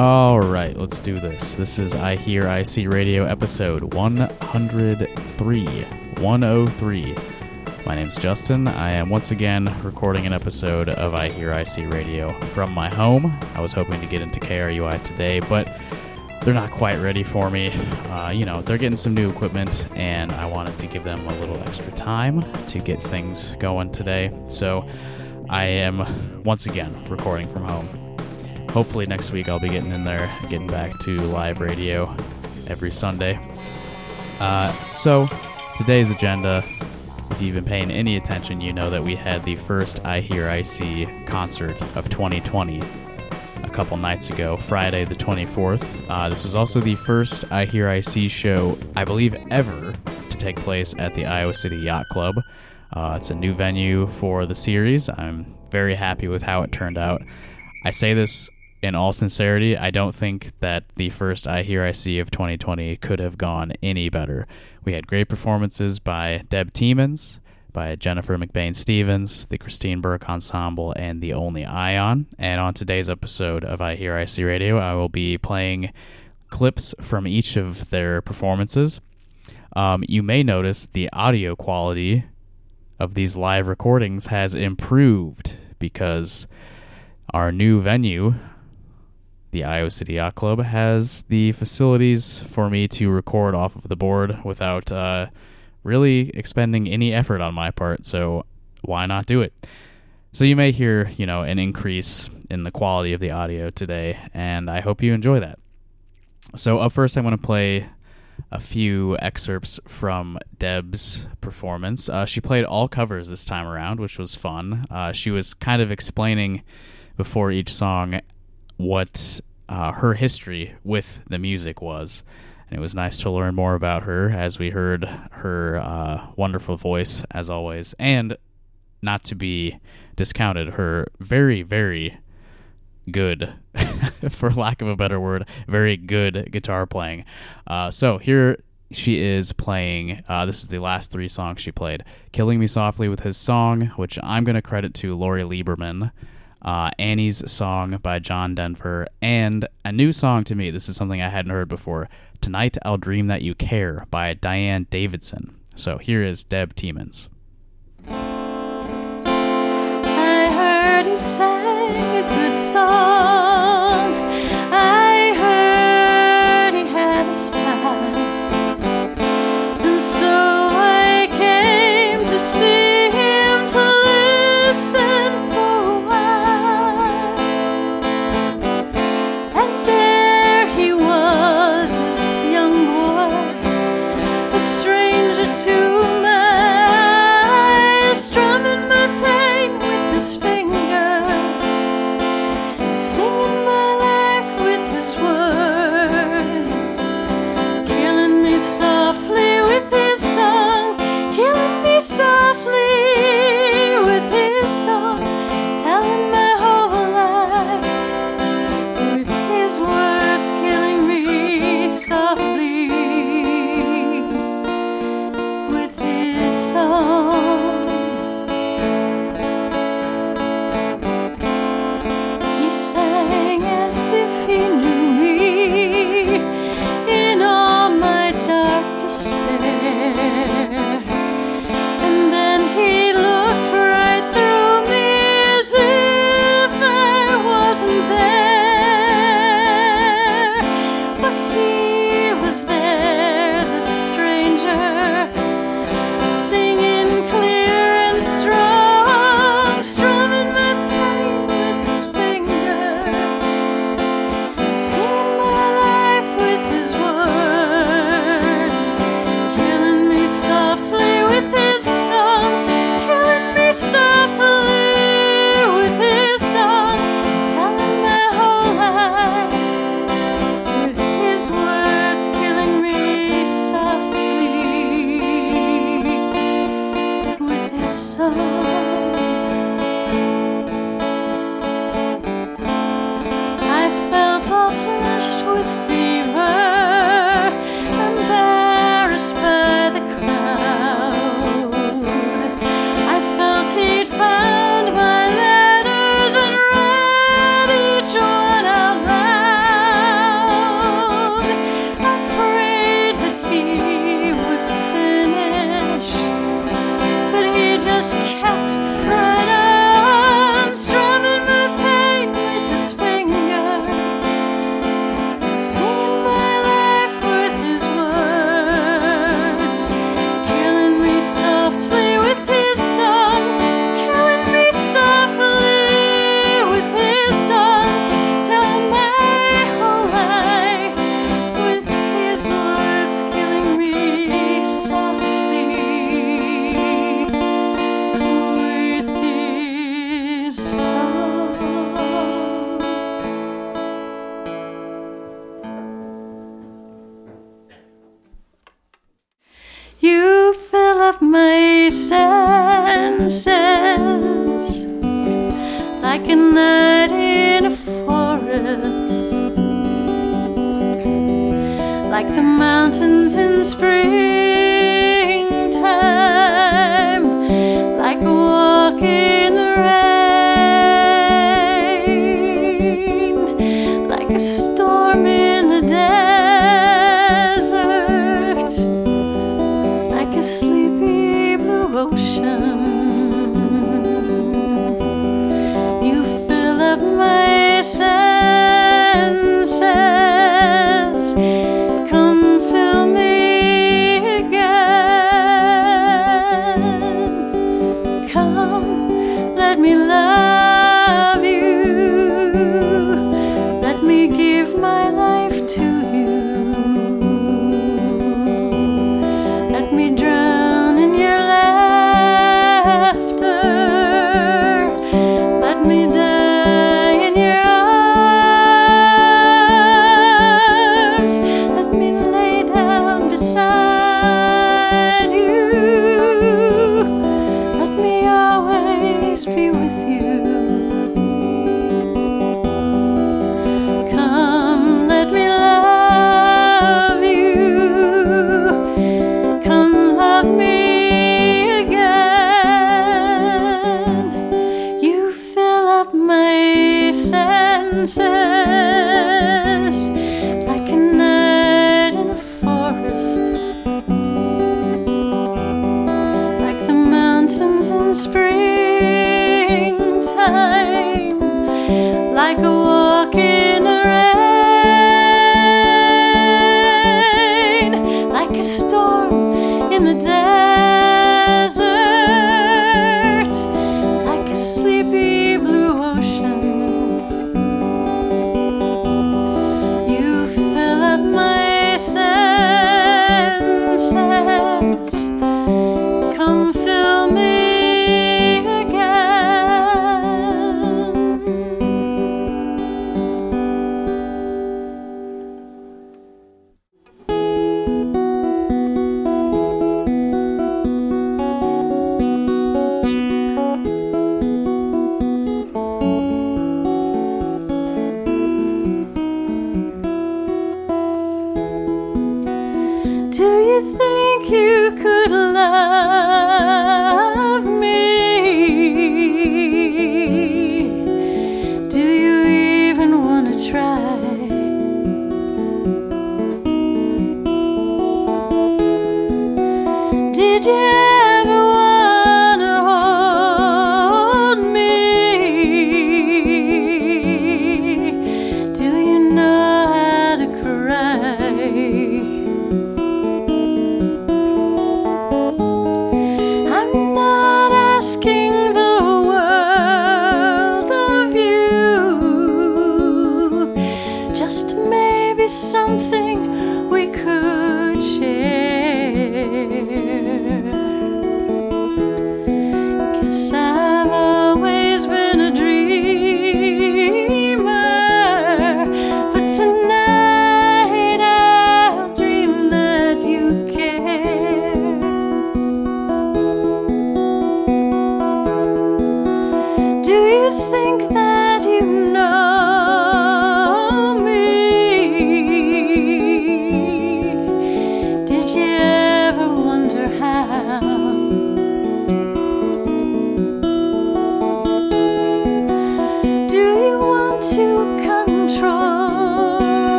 All right, let's do this. This is iHearIC Radio episode 103. 103. My name's Justin. I am once again recording an episode of iHearIC Radio from my home. I was hoping to get into KRUI today, but they're not quite ready for me. Uh, you know, they're getting some new equipment, and I wanted to give them a little extra time to get things going today. So I am once again recording from home. Hopefully, next week I'll be getting in there, getting back to live radio every Sunday. Uh, so, today's agenda, if you've been paying any attention, you know that we had the first iHearIC concert of 2020 a couple nights ago, Friday the 24th. Uh, this was also the first iHearIC show, I believe, ever to take place at the Iowa City Yacht Club. Uh, it's a new venue for the series. I'm very happy with how it turned out. I say this in all sincerity, I don't think that the first iHearIC of 2020 could have gone any better. We had great performances by Deb Tiemens, by Jennifer MacBain-Stephens, the Christine Burke Ensemble, and the Only Ion. And on today's episode of iHearIC Radio, I will be playing clips from each of their performances. Um, you may notice the audio quality of these live recordings has improved because our new venue, the Iowa City Yacht Club, has the facilities for me to record off of the board without uh, really expending any effort on my part. So why not do it? So you may hear, you know, an increase in the quality of the audio today, and I hope you enjoy that. So up first, I want to play a few excerpts from Deb's performance. Uh, she played all covers this time around, which was fun. Uh, she was kind of explaining before each song what uh, her history with the music was. And it was nice to learn more about her as we heard her uh, wonderful voice, as always. And not to be discounted, her very, very good, for lack of a better word, very good guitar playing. Uh, so here she is playing. Uh, this is the last three songs she played. Killing Me Softly with his song, which I'm going to credit to Lori Lieberman. Uh, Annie's song by John Denver, and a new song to me. This is something I hadn't heard before. Tonight I'll Dream That You Care by Diane Davidson. So here is Deb Tiemens.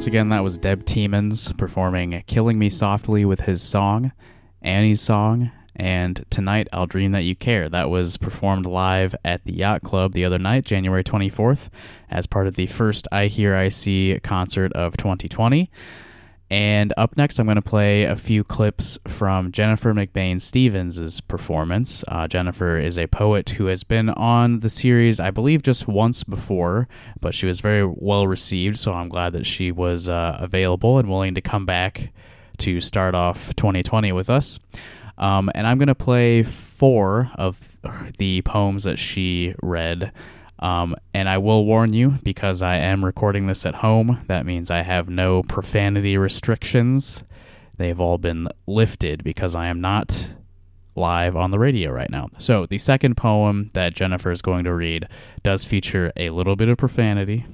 Once again, that was Deb Tiemens performing Killing Me Softly with his song, Annie's Song, and Tonight I'll Dream That You Care. That was performed live at the Yacht Club the other night, January 24th, as part of the first iHearIC concert of 2020. And up next, I'm going to play a few clips from Jennifer MacBain-Stephens' performance. Uh, Jennifer is a poet who has been on the series, I believe, just once before, but she was very well received, so I'm glad that she was uh, available and willing to come back to start off 2020 with us. Um, and I'm going to play four of the poems that she read. Um, and I will warn you because I am recording this at home. That means I have no profanity restrictions. They've all been lifted because I am not live on the radio right now. So, the second poem that Jennifer is going to read does feature a little bit of profanity.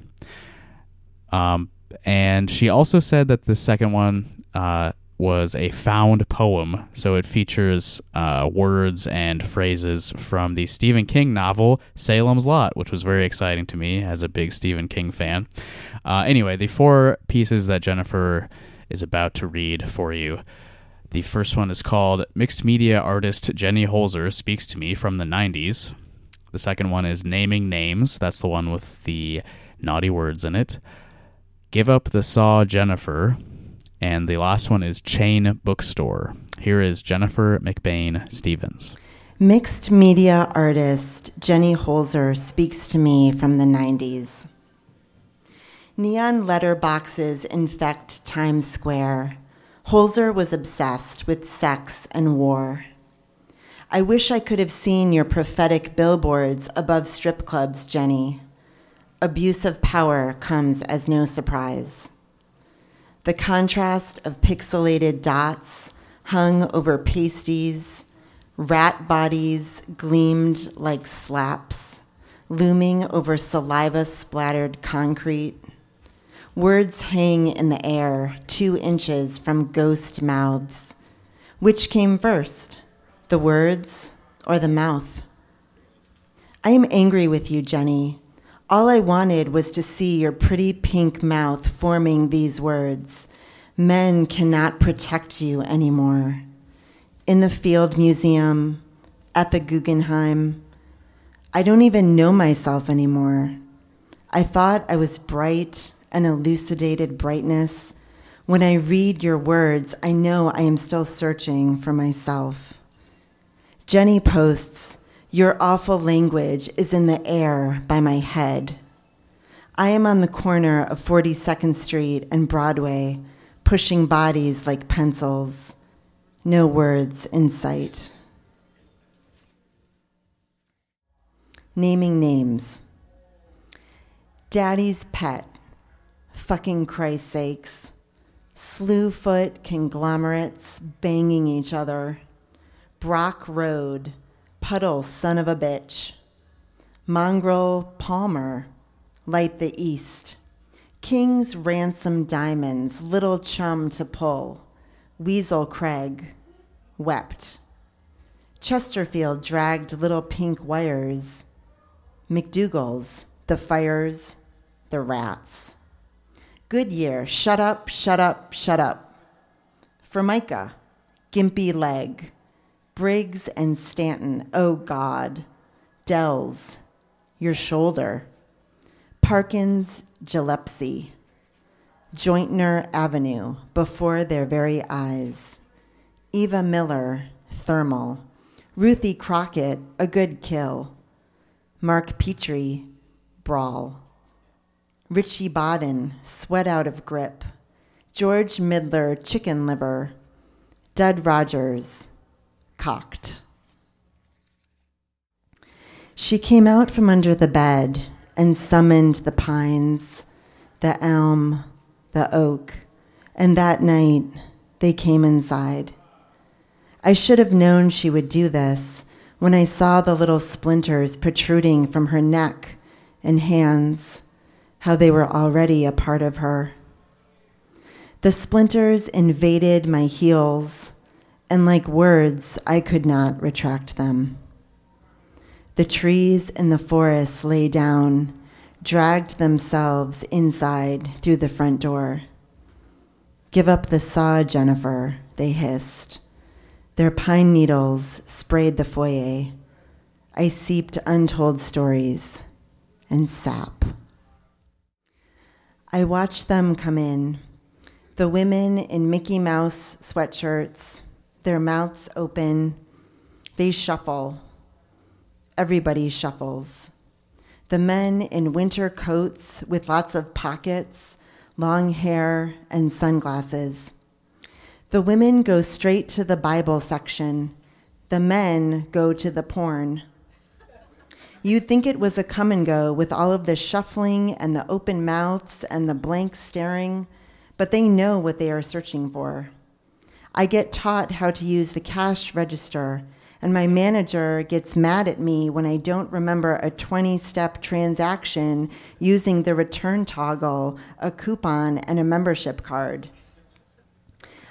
Um, and she also said that the second one uh, was a found poem, so it features uh, words and phrases from the Stephen King novel Salem's Lot, which was very exciting to me as a big Stephen King fan. Uh, anyway, the four pieces that Jennifer is about to read for you. The first one is called Mixed Media Artist Jenny Holzer Speaks to Me from the 90s. The second one is Naming Names. That's the one with the naughty words in it. Give Up the Saw Jennifer. And the last one is Chain Bookstore. Here is Jennifer MacBain-Stephens. Mixed media artist Jenny Holzer speaks to me from the 90s. Neon letter boxes infect Times Square. Holzer was obsessed with sex and war. I wish I could have seen your prophetic billboards above strip clubs, Jenny. Abuse of power comes as no surprise. The contrast of pixelated dots hung over pasties, rat bodies gleamed like slaps, looming over saliva splattered concrete. Words hang in the air two inches from ghost mouths. Which came first, the words or the mouth? I am angry with you, Jenny. All I wanted was to see your pretty pink mouth forming these words. Men cannot protect you anymore. In the Field Museum, at the Guggenheim, I don't even know myself anymore. I thought I was bright and elucidated brightness. When I read your words, I know I am still searching for myself. Jenny posts, Your awful language is in the air by my head. I am on the corner of 42nd Street and Broadway, pushing bodies like pencils. No words in sight. Naming names. Daddy's pet. Fucking Christ sakes. Slewfoot conglomerates banging each other. Brock Road. Puddle, son of a bitch. Mongrel Palmer, light the east. King's ransom diamonds, little chum to pull. Weasel Craig, wept. Chesterfield dragged little pink wires. McDougal's, the fires, the rats. Goodyear, shut up, shut up, shut up. Formica, gimpy leg. Briggs and Stanton, oh God. Dells, your shoulder. Parkins, Gillespie. Jointner Avenue, before their very eyes. Eva Miller, thermal. Ruthie Crockett, a good kill. Mark Petrie, brawl. Richie Boddin, sweat out of grip. George Middler, chicken liver. Dud Rogers, cocked. She came out from under the bed and summoned the pines, the elm, the oak, and that night they came inside. I should have known she would do this when I saw the little splinters protruding from her neck and hands, how they were already a part of her. The splinters invaded my heels, and like words, I could not retract them. The trees in the forest lay down, dragged themselves inside through the front door. Give up the saw, Jennifer, they hissed. Their pine needles sprayed the foyer. I seeped untold stories and sap. I watched them come in, the women in Mickey Mouse sweatshirts, their mouths open. They shuffle. Everybody shuffles. The men in winter coats with lots of pockets, long hair, and sunglasses. The women go straight to the Bible section. The men go to the porn. You'd think it was a come and go with all of the shuffling and the open mouths and the blank staring, but they know what they are searching for. I get taught how to use the cash register, and my manager gets mad at me when I don't remember a 20 step transaction using the return toggle, a coupon, and a membership card.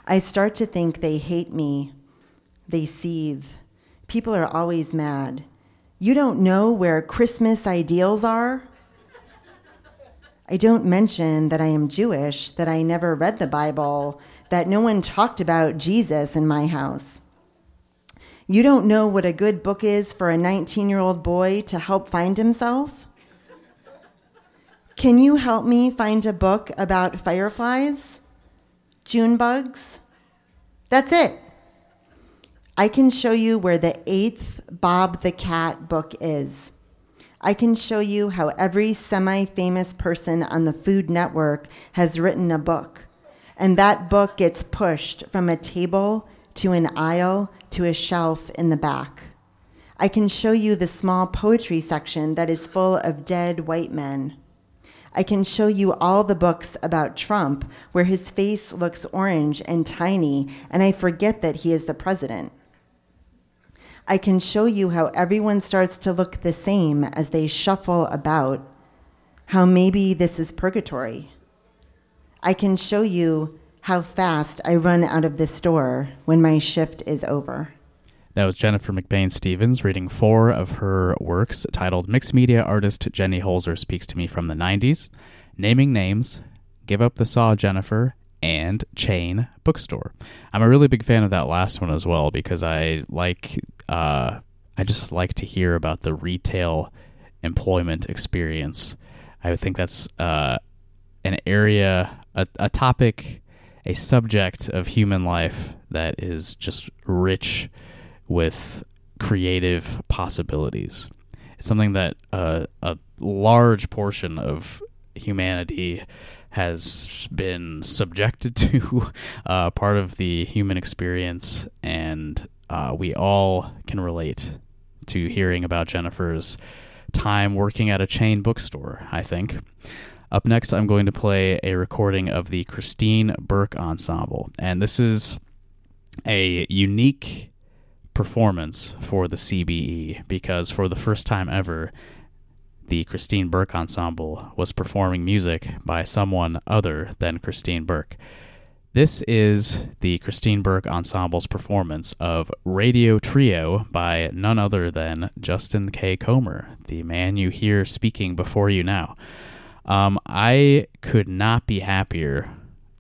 I start to think they hate me. They seethe. People are always mad. You don't know where Christmas ideals are? I don't mention that I am Jewish, that I never read the Bible, that no one talked about Jesus in my house. You don't know what a good book is for a 19 year old boy to help find himself? Can you help me find a book about fireflies? June bugs? That's it. I can show you where the eighth Bob the Cat book is. I can show you how every semi famous person on the Food Network has written a book, and that book gets pushed from a table to an aisle to a shelf in the back. I can show you the small poetry section that is full of dead white men. I can show you all the books about Trump where his face looks orange and tiny, and I forget that he is the president. I can show you how everyone starts to look the same as they shuffle about, how maybe this is purgatory. I can show you how fast I run out of the store when my shift is over. That was Jennifer MacBain-Stephens reading four of her works titled Mixed Media Artist Jenny Holzer Speaks to Me from the 90s, Naming Names, Give Up the Saw Jennifer, and Chain Bookstore. I'm a really big fan of that last one as well because I like, uh, I just like to hear about the retail employment experience. I think that's uh, an area, a, a topic, a subject of human life that is just rich with creative possibilities. It's something that uh, a large portion of humanity has been subjected to, uh, part of the human experience, and uh, we all can relate to hearing about Jennifer's time working at a chain bookstore, I think. Up next, I'm going to play a recording of the Christine Burke Ensemble, and this is a unique performance for the CBE because for the first time ever, the Christine Burke Ensemble was performing music by someone other than Christine Burke. This is the Christine Burke Ensemble's performance of Radio Trio by none other than Justin K. Comer, the man you hear speaking before you now. Um, I could not be happier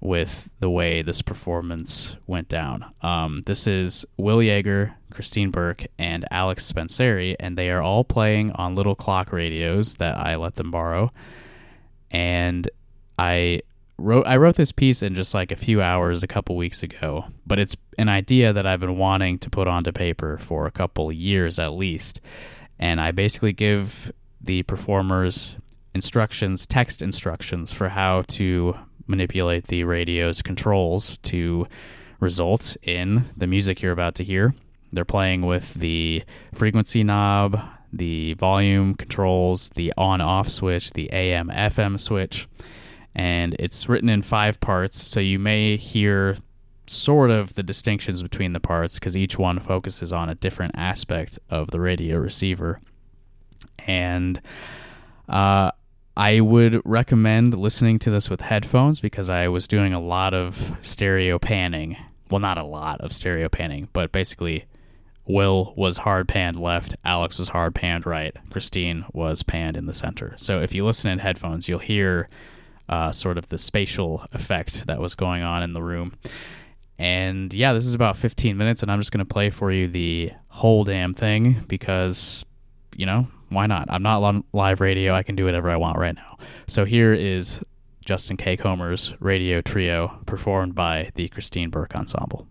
with the way this performance went down. Um, this is Will Yager, Christine Burke, and Alex Spenceri, and they are all playing on little clock radios that I let them borrow. And I wrote I wrote this piece in just like a few hours a couple weeks ago, but it's an idea that I've been wanting to put onto paper for a couple years at least. And I basically give the performers instructions, text instructions for how to manipulate the radio's controls to result in the music you're about to hear. They're playing with the frequency knob, the volume controls, the on off switch, the AM FM switch and it's written in five parts, so you may hear sort of the distinctions between the parts because each one focuses on a different aspect of the radio receiver. And uh, I would recommend listening to this with headphones because I was doing a lot of stereo panning. Well, not a lot of stereo panning, but basically, Will was hard panned left, Alex was hard panned right, Christine was panned in the center. So if you listen in headphones, you'll hear uh, sort of the spatial effect that was going on in the room. And yeah, this is about 15 minutes, and I'm just going to play for you the whole damn thing because, you know, why not? I'm not on live radio. I can do whatever I want right now. So here is Justin K. Comer's radio trio performed by the Christine Burke Ensemble.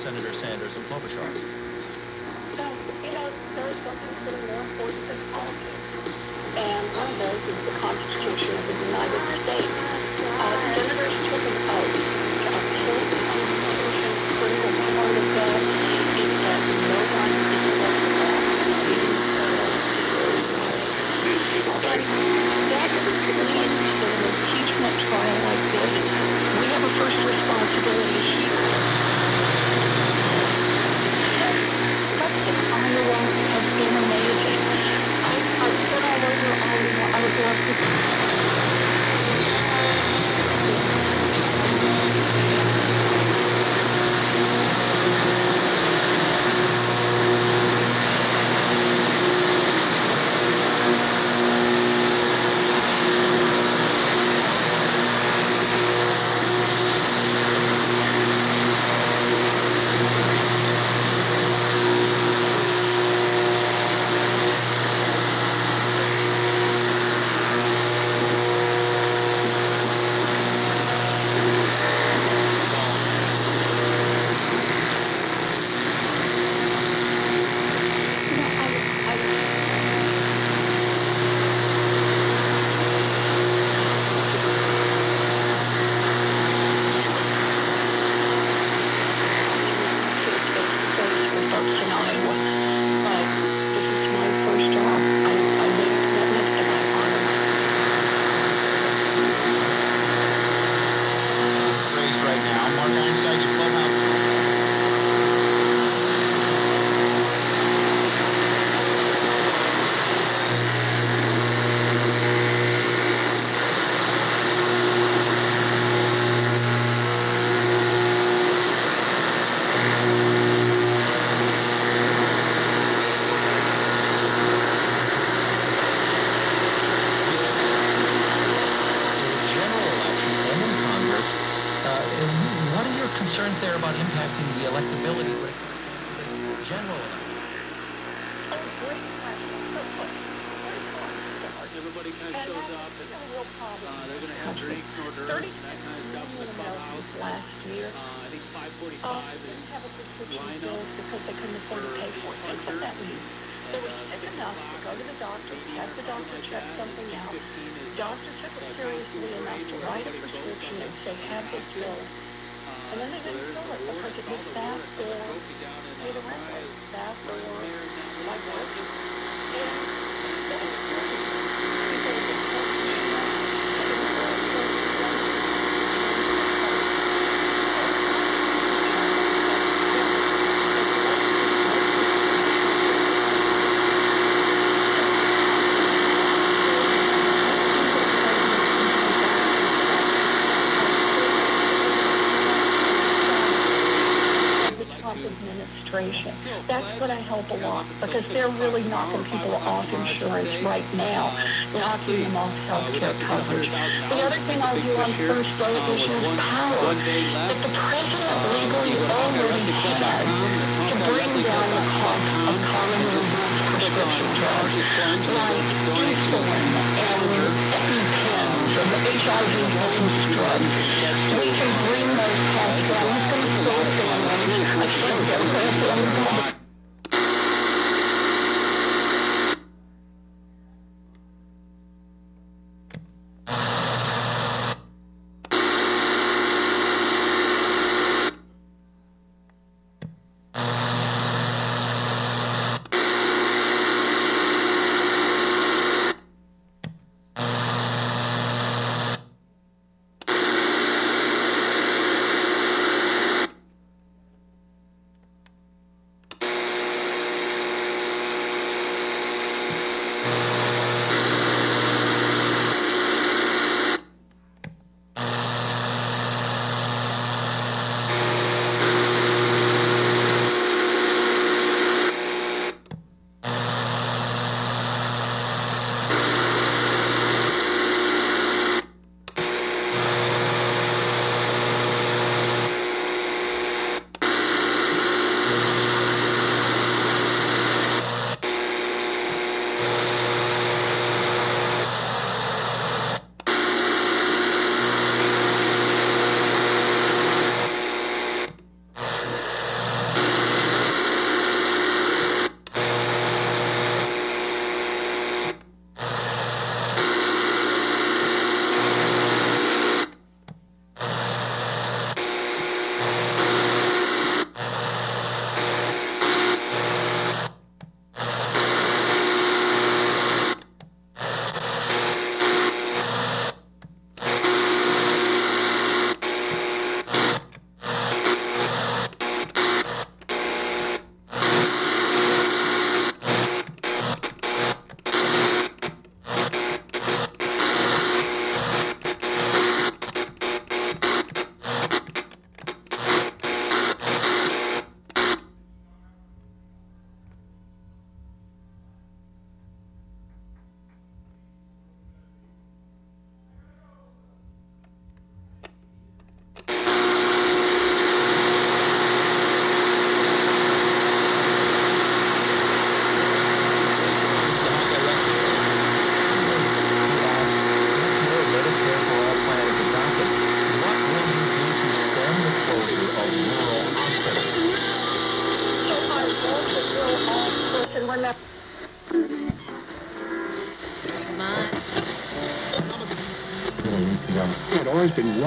Senator Sanders and Klobuchar. even know it because it could be fast or either way, like this. because they're really knocking people off insurance right now, knocking them off health care coverage. The other thing I'll do on first prohibition is power. That the president legally already said to bring down the cost of common reasons prescription drugs like insulin and EPIs and the HIV AIDS drugs. We can bring those costs down. It's going to save. I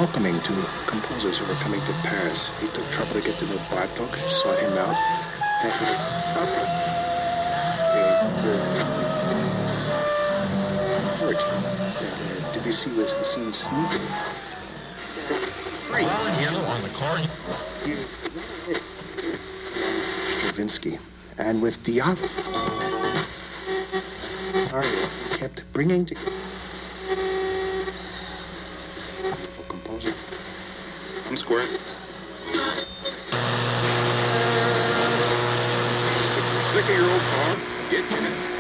welcoming to composers who were coming to Paris. He took trouble to get to know Bartok, sought him out. And orgies that uh, Debussy was seen sneaking. Free. yellow on the car. Stravinsky. And with Diab, Mario kept bringing together. For composer. You're sick of your old car, get in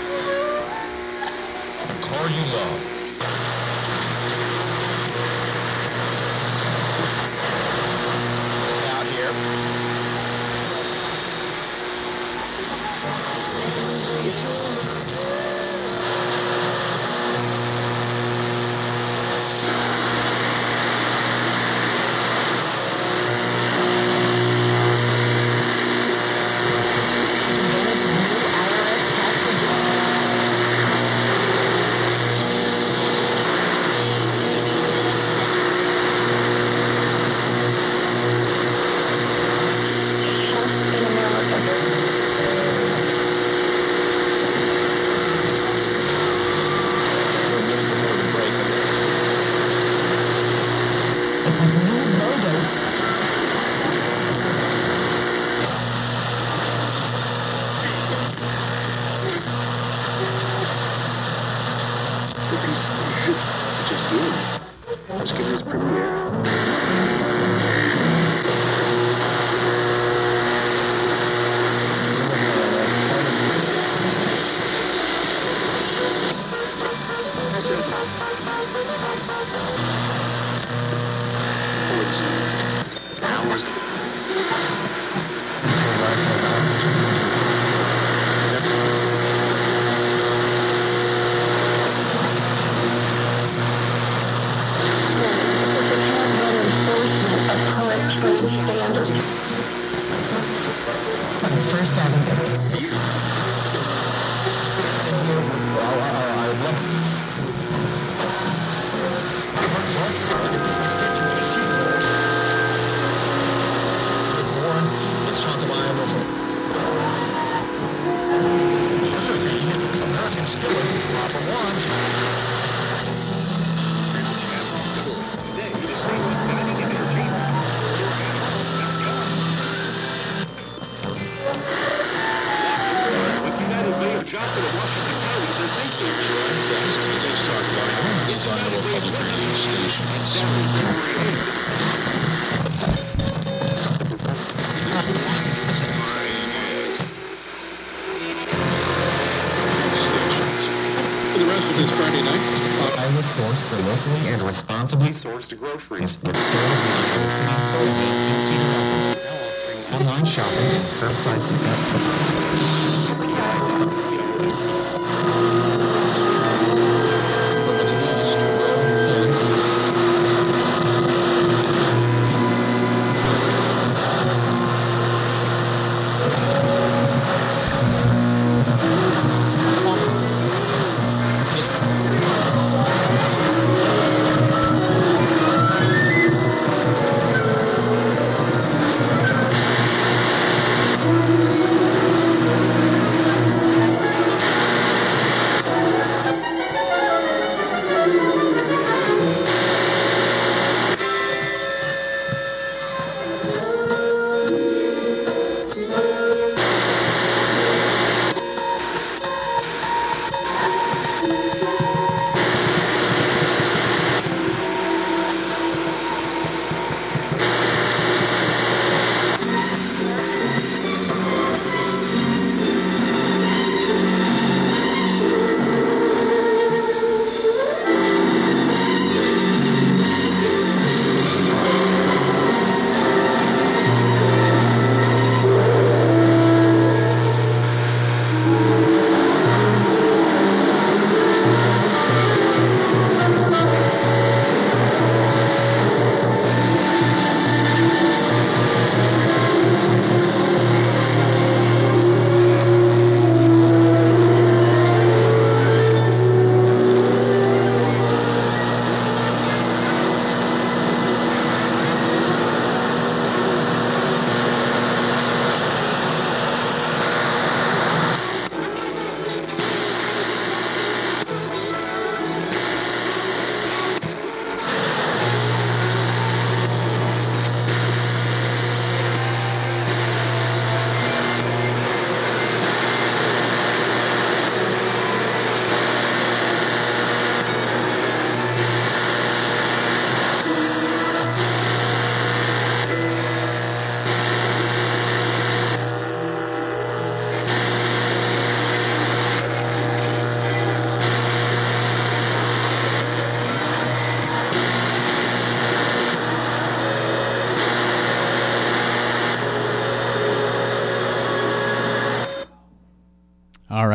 groceries with stores in Iowa City, Coralville, and Cedar Rapids. Online shopping and curbside pickup.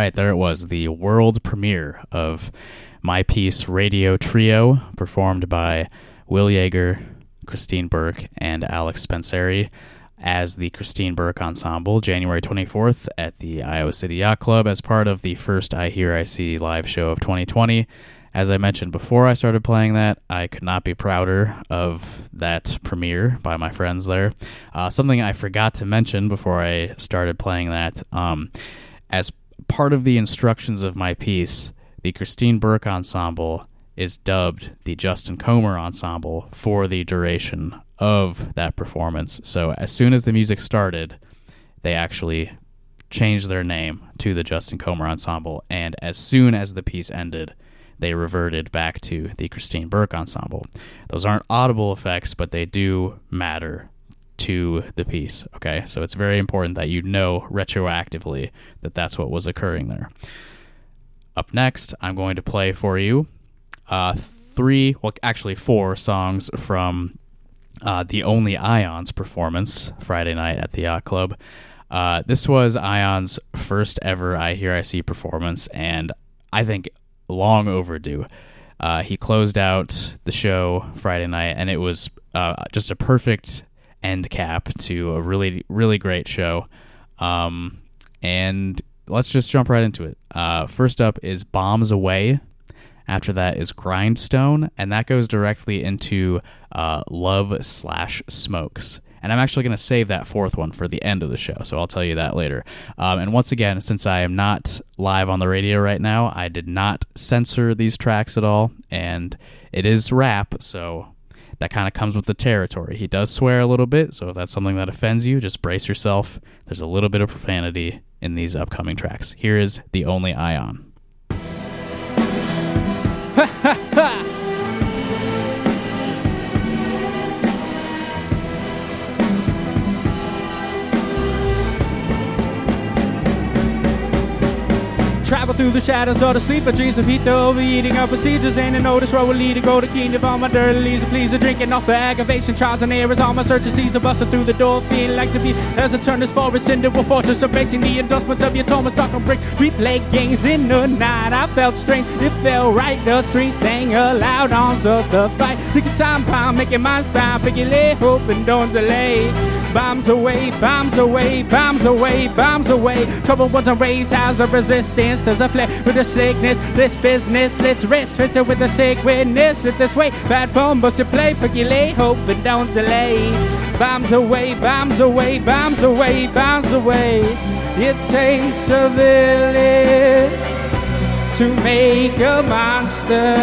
Right, there it was, the world premiere of my piece Radio Trio, performed by Will Yager, Christine Burke, and Alex Spenceri as the Christine Burke Ensemble, January 24th at the Iowa City Yacht Club as part of the first iHearIC live show of 2020. As I mentioned before I started playing that, I could not be prouder of that premiere by my friends there. Uh, something I forgot to mention before I started playing that, um, as part of the instructions of my piece, the Christine Burke Ensemble is dubbed the Justin Comer Ensemble for the duration of that performance. So as soon as the music started, they actually changed their name to the Justin Comer Ensemble, and as soon as the piece ended, they reverted back to the Christine Burke Ensemble. Those aren't audible effects, but they do matter to the piece. Okay, so it's very important that you know retroactively that that's what was occurring there. Up next, I'm going to play for you uh, three, well, actually four songs from uh, the Only Ion's performance Friday night at the Yacht Club. Uh, this was Ion's first ever iHearIC performance, and I think long overdue. Uh, he closed out the show Friday night, and it was uh, just a perfect end cap to a really, really great show. Um, and let's just jump right into it. Uh, first up is Bombs Away. After that is Grindstone, and that goes directly into uh, Love slash Smokes. And I'm actually going to save that fourth one for the end of the show, so I'll tell you that later. Um, and once again, since I am not live on the radio right now, I did not censor these tracks at all, and it is rap, so that kind of comes with the territory. He does swear a little bit, so if that's something that offends you, just brace yourself. There's a little bit of profanity in these upcoming tracks. Here is The Only Ion. Through the shadows of the sleeper dreams of heat, the overeating of procedures. Ain't a notice road will lead to go to kingdom. All my dirty leaves are pleasing, drinking off the aggravation, trials and errors. All my searching seas are busting through the door, feeling like the beat as I turn this forest into a fortress, embracing the endorsements of your Thomas dark on brick. We play games in the night. I felt strange, it felt right. The streets sang aloud on of the fight. Taking time bomb, making my sign, Pick lay, hope and don't delay. Bombs away, bombs away, bombs away, bombs away. Trouble wasn't raised as a resistance. There's a with the sickness. This business, let's rest. Twist it with the sick witness. Let this way, bad phone, bust it play, percolate, hope and don't delay. Bombs away, bombs away, bombs away, bombs away. It takes a village to make a monster.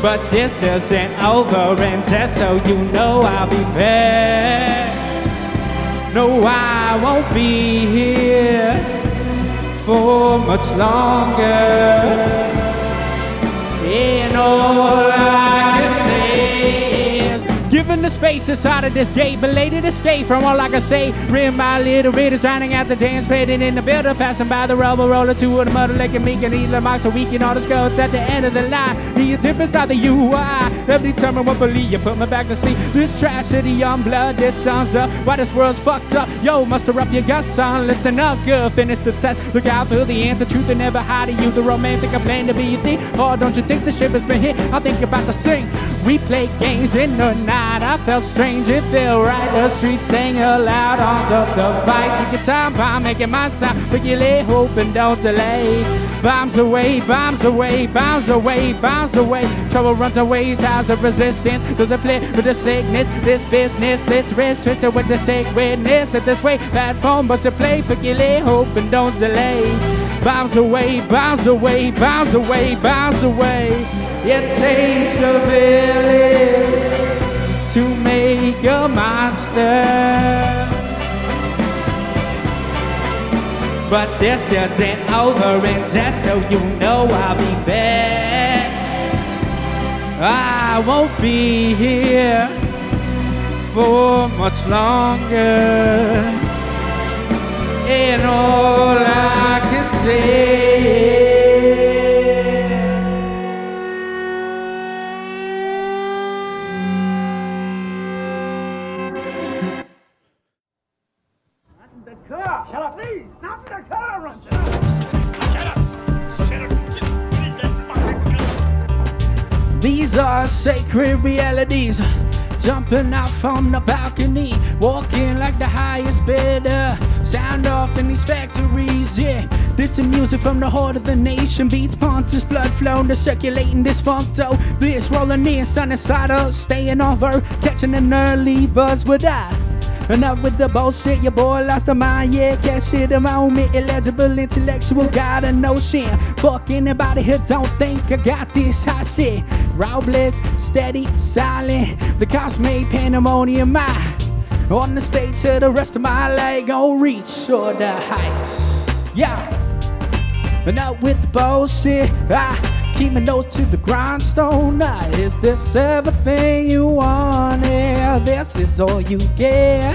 But this isn't over, and just so you know, I'll be back. No, I won't be here for much longer. And all given the space inside of this gate, belated escape from all I can say. Rim my little readers drowning out the dance, spreading in the builder, passing by the rubber roller, of the mother licking me, can eat the marks so we can all discuss at the end of the line. The difference not the UI. Every time I won't believe you put me back to sleep. This tragedy on blood, this song's up. Why this world's fucked up? Yo, muster up your guts, son. Listen up, girl, Finish the test. Look out for the answer. Truth and never hide you. The romantic I plan to be a thief. Oh, don't you think the ship has been hit? I think you're about to sing. We play games in the night. I felt strange, it felt right. The streets sang aloud on of the fight. Take your time, bomb, making my sound. Regulate, hope and don't delay. Bombs away, bombs away, bombs away, bombs away. Trouble runs away, size of resistance. Does it play with the sickness? This business, let's rest, twist it with the sacredness. Let this way, but to play, Pick regulate, hope and don't delay. Bombs away, bombs away, bombs away, bombs away. It takes a village to make a monster. But this isn't over, and just so you know, I'll be back. I won't be here for much longer. And all I can say are sacred realities. Jumping out from the balcony, walking like the highest bidder. Sound off in these factories, yeah. This is music from the heart of the nation. Beats Pontus, blood flowing, the circulating this dough. This rolling in, sun inside up, staying over, catching an early buzz with that. Enough with the bullshit, your boy lost the mind, yeah, cash it around me. Illegible, intellectual, got a notion. Fuck anybody who don't think I got this hot shit. Raw bliss, steady, silent. The cops made pandemonium I on the stage to the rest of my life gon' reach all the heights. Yeah. Enough with the bullshit. I keep my nose to the grindstone. Is this everything you want? Yeah, this is all you get.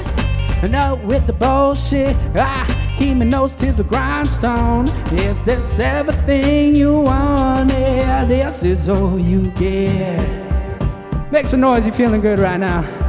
Enough with the bullshit. I keep my nose to the grindstone. Is this everything you want? Yeah, this is all you get. Make some noise, you're feeling good right now.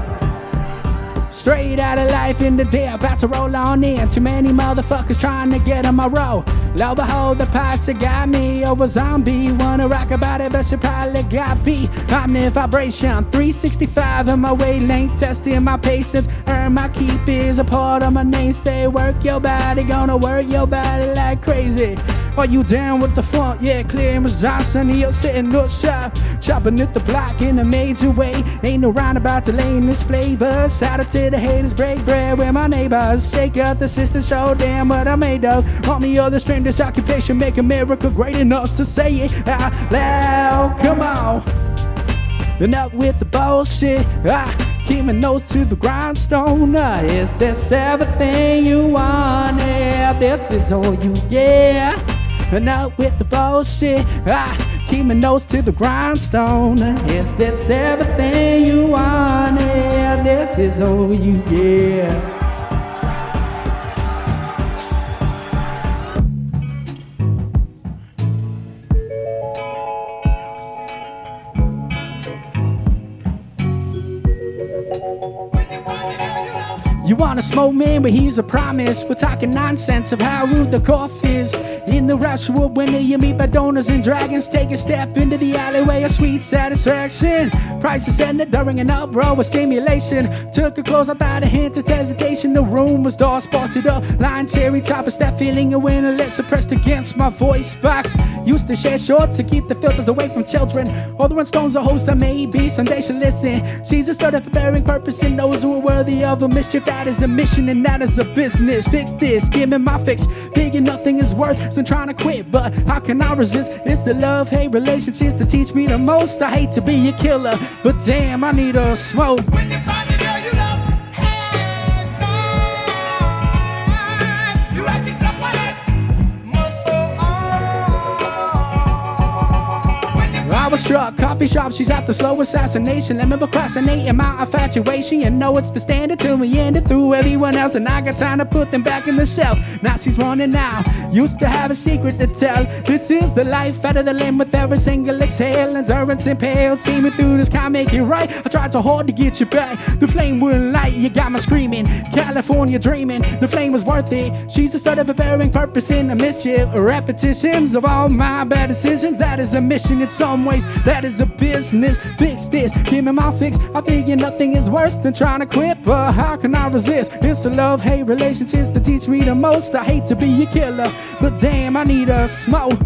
Straight out of life in the day, about to roll on in. Too many motherfuckers trying to get on my roll. Lo behold, the past got me oh, over zombie. Wanna rock about it, but you probably got beat. I'm in vibration 365 in my wavelength, testing my patience. Earn my keep is a part of my name. Say, work your body, gonna work your body like crazy. Are you down with the funk? Yeah, clear as Johnson, you're sitting shop. Chopping at the block in a major way. Ain't no roundabout to delaying this flavor. Shout the haters, break bread with my neighbors. Shake up the system, show them what I'm made of. On the other stream, this occupation make America great enough to say it out loud. Come on. Enough with the bullshit. Ah, keep my nose to the grindstone. Ah, is this everything you want? Yeah, this is all you get. Enough with the bullshit. Ah, keep my nose to the grindstone. Is this everything you want? This is all you get. You wanna smoke man, but he's a promise. We're talking nonsense of how rude the cough is. In the rush world, when you meet by donors and dragons, take a step into the alleyway of sweet satisfaction. Prices ended during an uproar of stimulation. Took a close, I thought a hint of hesitation. The room was dark, spotted up. Line cherry top, is that feeling of winter lit suppressed against my voice box. Used to share shorts to keep the filters away from children. Although in stones, a host that maybe someday should listen. she's Jesus started preparing purpose in those who are worthy of a mischief. That is a mission and that is a business. Fix this, give me my fix. Figure nothing is worth trying to quit. But how can I resist? It's the love hate relationships that teach me the most. I hate to be a killer, but damn, I need a smoke. I was struck, coffee shop, she's at the slow assassination. Let me procrastinating my infatuation. You know it's the standard till we end it through everyone else. And I got time to put them back in the shelf. Now she's running out. Used to have a secret to tell. This is the life out of the limb with every single exhale. Endurance impaled. See me through this, can't make it right. I tried so hard to get you back. The flame wouldn't light, you got me screaming. California dreaming, the flame was worth it. She's the start of preparing purpose in a mischief. Repetitions of all my bad decisions. That is a mission in some ways. That is a business. Fix this, give me my fix. I figure nothing is worse than trying to quit, but how can I resist? It's the love hate relationships that teach me the most. I hate to be a killer, but damn, I need a smoke.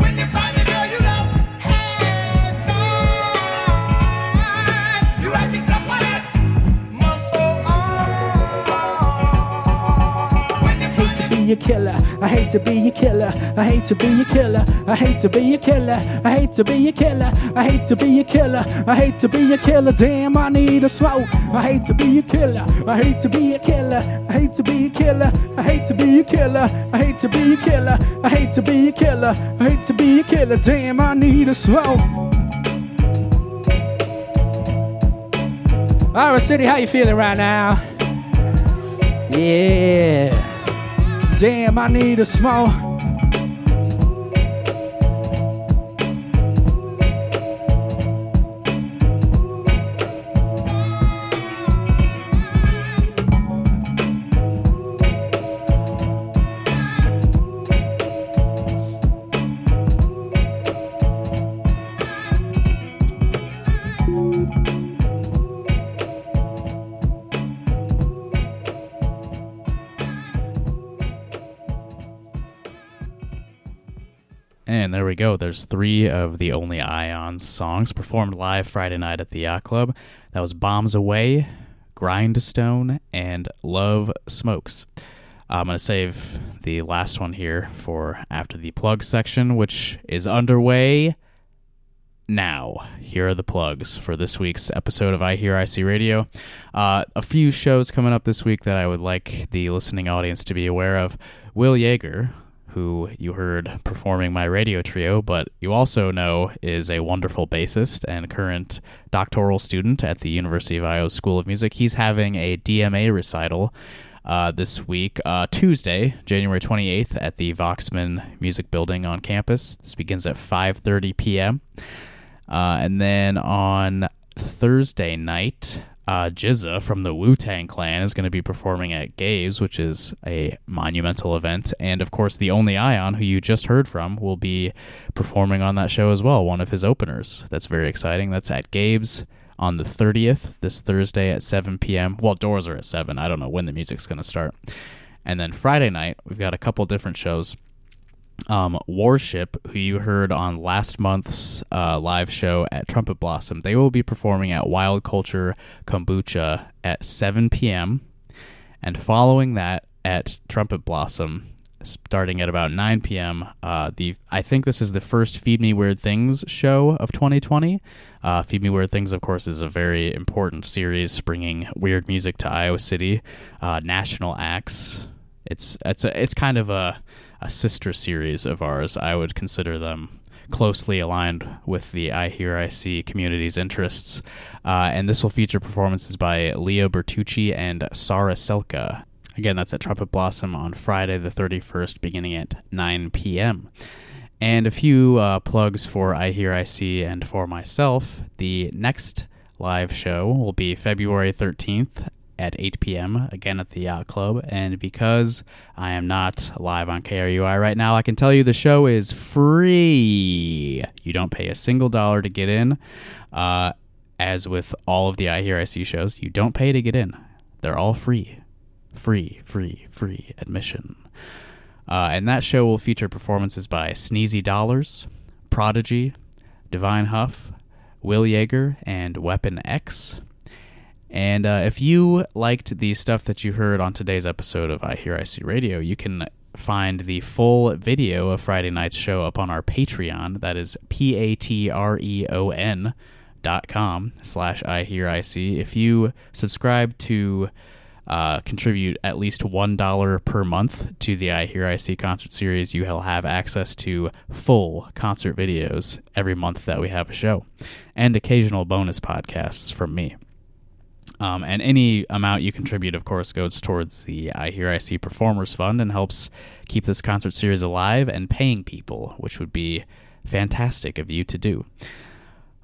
A killer. I hate to be a killer. I hate to be a killer. I hate to be a killer. I hate to be a killer. I hate to be a killer. I hate to be a killer. Damn, I need a smoke. I hate to be a killer. I hate to be a killer. I hate to be a killer. I hate to be a killer. I hate to be a killer. I hate to be a killer. I hate to be a killer. Damn, I need a smoke. Iowa City, how you feeling right now? Yeah. Damn, I need a smoke. Go. There's three of the Only Ion's songs performed live Friday night at the Yacht Club. That was Bombs Away, Grindstone, and Love Smokes. I'm going to save the last one here for after the plug section, which is underway now. Here are the plugs for this week's episode of iHearIC Radio. Uh, a few shows coming up this week that I would like the listening audience to be aware of. Will Yager, who you heard performing my radio trio, but you also know is a wonderful bassist and current doctoral student at the University of Iowa School of Music. He's having a DMA recital uh, this week, uh, Tuesday, January 28th, at the Voxman Music Building on campus. This begins at 5:30 p.m. Uh, and then on Thursday night, uh, GZA from the Wu Tang Clan is going to be performing at Gabe's, which is a monumental event. And of course, the only Ion, who you just heard from, will be performing on that show as well, one of his openers. That's very exciting. That's at Gabe's on the 30th, this Thursday at 7 p.m. Well, doors are at 7. I don't know when the music's going to start. And then Friday night, we've got a couple different shows um, Warship, who you heard on last month's uh, live show at Trumpet Blossom, they will be performing at Wild Culture Kombucha at 7 p.m. And following that at Trumpet Blossom, starting at about 9 p.m., uh, the I think this is the first Feed Me Weird Things show of 2020. Uh, Feed Me Weird Things, of course, is a very important series bringing weird music to Iowa City, uh, national acts. It's it's a, it's kind of a a sister series of ours. I would consider them closely aligned with the iHearIC community's interests. Uh, and this will feature performances by Leo Bertucci and Sarah Selka. Again, that's at Trumpet Blossom on Friday the 31st, beginning at 9 p.m. And a few uh, plugs for iHearIC and for myself. The next live show will be February 13th at 8 p.m. again at the Yacht Club. And because I am not live on KRUI right now, I can tell you the show is free. You don't pay a single dollar to get in. Uh, as with all of the iHearIC shows, you don't pay to get in. They're all free. Free, free, free admission. Uh, and that show will feature performances by Sneezy Dollars, Prodagy, Diviin Huff, Will Yager, and Weapon X. And uh, if you liked the stuff that you heard on today's episode of iHearIC Radio, you can find the full video of Friday night's show up on our Patreon. That is P A T R E O N dot com slash iHearIC. If you subscribe to uh, contribute at least one dollar per month to the iHearIC concert series, you will have access to full concert videos every month that we have a show, and occasional bonus podcasts from me. Um, and any amount you contribute, of course, goes towards the iHearIC Performers Fund and helps keep this concert series alive and paying people, which would be fantastic of you to do.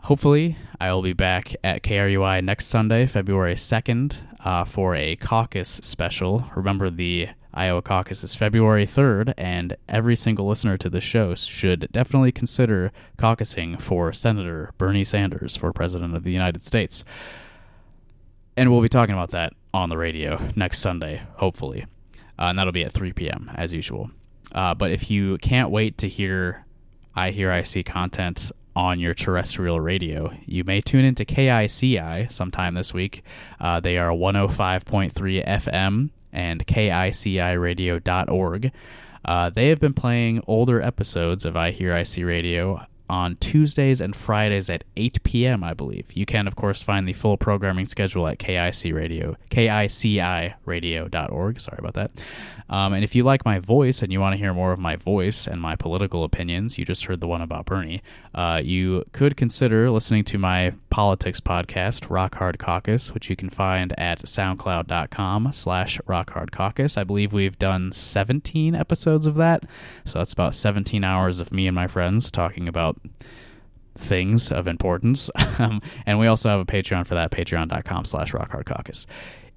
Hopefully, I will be back at KRUI next Sunday, February 2nd, uh, for a caucus special. Remember, the Iowa caucus is February 3rd, and every single listener to the show should definitely consider caucusing for Senator Bernie Sanders for President of the United States and we'll be talking about that on the radio next Sunday, hopefully, uh, and that'll be at 3 p.m. as usual. Uh, but if you can't wait to hear iHearIC content on your terrestrial radio, you may tune into KICI sometime this week. Uh, they are 105.3 FM and KICIRadio.org. Uh, they have been playing older episodes of iHearIC Radio on Tuesdays and Fridays at 8 p.m., I believe. You can, of course, find the full programming schedule at KIC Radio, KICIRadio.org. Sorry about that. Um, and if you like my voice and you want to hear more of my voice and my political opinions, you just heard the one about Bernie, uh, you could consider listening to my politics podcast, Rock Hard Caucus, which you can find at soundcloud.com slash rockhardcaucus. I believe we've done 17 episodes of that. So that's about 17 hours of me and my friends talking about things of importance. Um, and we also have a Patreon for that, patreon.com slash rockhardcaucus.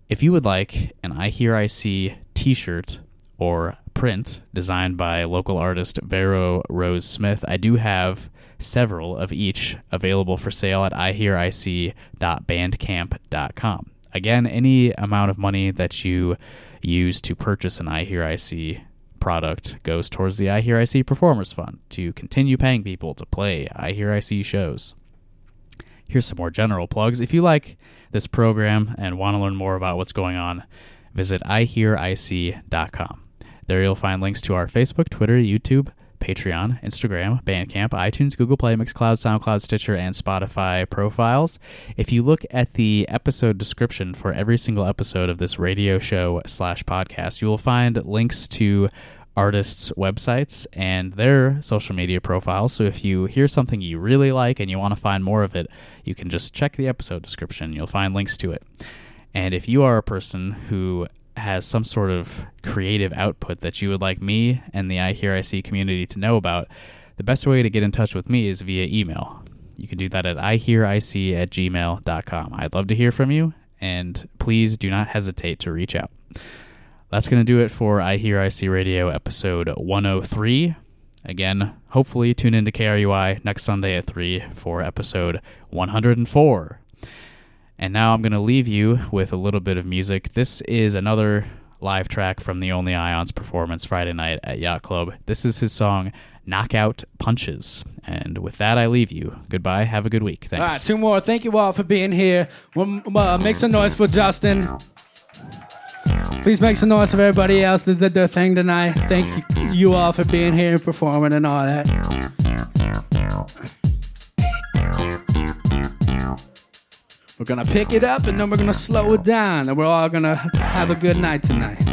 If you would like an iHearIC t shirt or print designed by local artist Vero Rose Smith, I do have several of each available for sale at ihearic.bandcamp.com. Again, any amount of money that you use to purchase an iHearIC product goes towards the iHearIC Performers Fund to continue paying people to play iHearIC shows. Here's some more general plugs. If you like this program and want to learn more about what's going on, visit ihearic.com. There you'll find links to our Facebook, Twitter, YouTube, Patreon, Instagram, Bandcamp, iTunes, Google Play, Mixcloud, SoundCloud, Stitcher, and Spotify profiles. If you look at the episode description for every single episode of this radio show slash podcast, you will find links to artists' websites and their social media profiles. So if you hear something you really like and you want to find more of it, you can just check the episode description. You'll find links to it. And if you are a person who has some sort of creative output that you would like me and the iHearIC community to know about, the best way to get in touch with me is via email. You can do that at ihearic at gmail.com. I'd love to hear from you, and please do not hesitate to reach out. That's going to do it for iHearIC Radio episode 103. Again, hopefully tune into KRUI next Sunday at 3 for episode 104. And now I'm going to leave you with a little bit of music. This is another live track from the Only Ion's performance Friday night at Yacht Club. This is his song Knockout Punches. And with that, I leave you. Goodbye. Have a good week. Thanks. All right, two more. Thank you all for being here. One, uh, make some noise for Justin. Please make some noise for everybody else that did their thing tonight. Thank you all for being here and performing and all that. We're gonna pick it up and then we're gonna slow it down and we're all gonna have a good night tonight.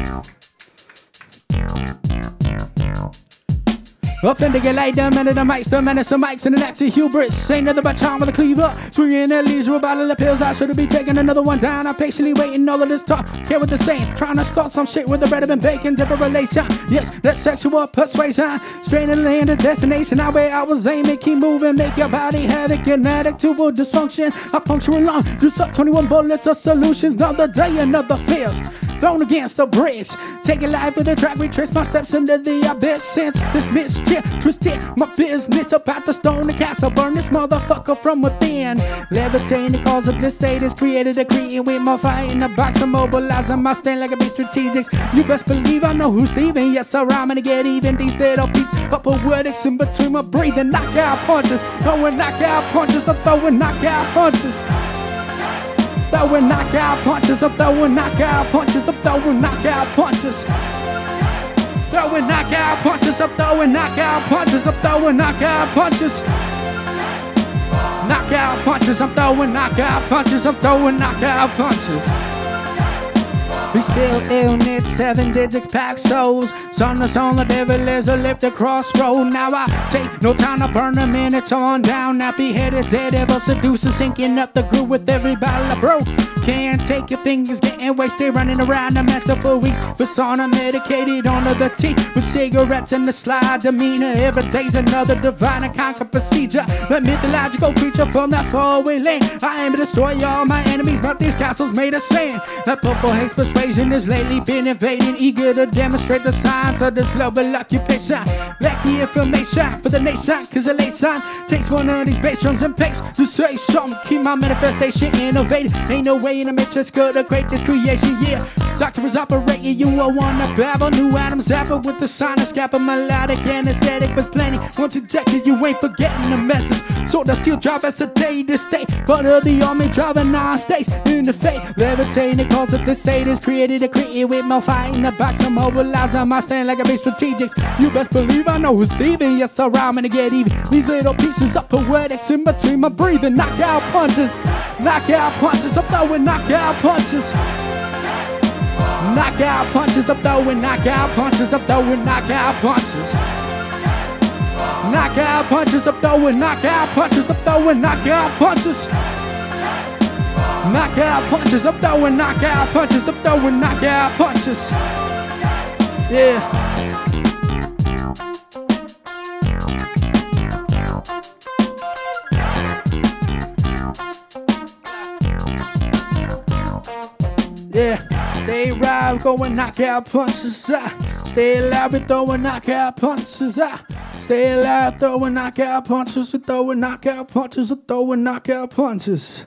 Offending get laid down, man of the mics, the man of some mics, and an active hubris. Ain't nothing but charm with a cleaver. Swinging at leaves with a bottle of pills. I should be taking another one down. I'm patiently waiting all of this talk. Care what they're saying. Trying to start some shit with the bread and bacon. Different relation. Yes, that sexual persuasion. Straight in the land of destination. Now where I was aiming. Keep moving. Make your body havoc. An addict to a dysfunction. I puncture along. Just up 21 bullets of solutions. Another day, another fist thrown against the bricks. Taking life with a track, retrace my steps into the abyss. Since this mischief twisted my business about to stone the castle, burn this motherfucker from within. Levitating the cause of this sadist, created a creating with my fire in the box. I'm my stand like a beast strategic. You best believe I know who's leaving. Yes, I'm gonna get even. These little beats, upper words in between my breathing. Knockout punches, throwing knockout punches, I'm throwing knockout punches throwing knockout punches, I'm throwing knockout punches, I'm throwing knockout punches. Throwing knockout punches, I'm throwing knockout punches, I'm throwing knockout punches. Knockout punches, I'm throwing knockout punches, I'm throwing knockout punches. We still ill knit, seven digits pack souls. Son the son, the devil is a lift the crossroad. Now I take no time to burn a minute on down. Nappy headed, dead devil seducer, sinking up the groove with every battle I broke. Can't take your fingers, getting wasted, running around the mental for weeks. Persona medicated under the teeth with cigarettes and the slide demeanor. Every day's another divine and conquer procedure. The mythological creature from that faraway land. I aim to destroy all my enemies, but these castles made of sand. That purple haze persuasion has lately been invading, eager to demonstrate the signs of this global occupation. Lucky information for the nation, cause the late sun takes one of these bass drums and pace to say something. Keep my manifestation innovative. Ain't no way in the matrix could create this creation, yeah. Doctor is operating, you a wanna babble. New Adam's apple with the sinus a melodic anesthetic was plenty. Once injected, you ain't forgetting the message. So the steel drive as a day to stay. But of the army driving nine states in the fate. Levitating the cause of the Satan's created a creature with my fire in the box. I'm mobilizing my stand like a big strategics. You best believe I know who's leaving. Yes, sir, I'm gonna get even. These little pieces of poetics in between my breathing. Knockout punches, knockout punches. I'm throwing knockout punches. Knockout punches, I'm throwing knockout punches, I'm throwing knockout punches. Knockout punches, I'm throwing knockout punches, I'm throwing knockout punches. Knockout punches, I'm throwing knockout punches, I'm throwing knockout punches. Yeah. Yeah, they ride going knockout punches. Ah. Stay alive, we throwing knockout punches. Ah. Stay alive, throwing knockout punches. We throwing knockout punches. We throwing knockout punches.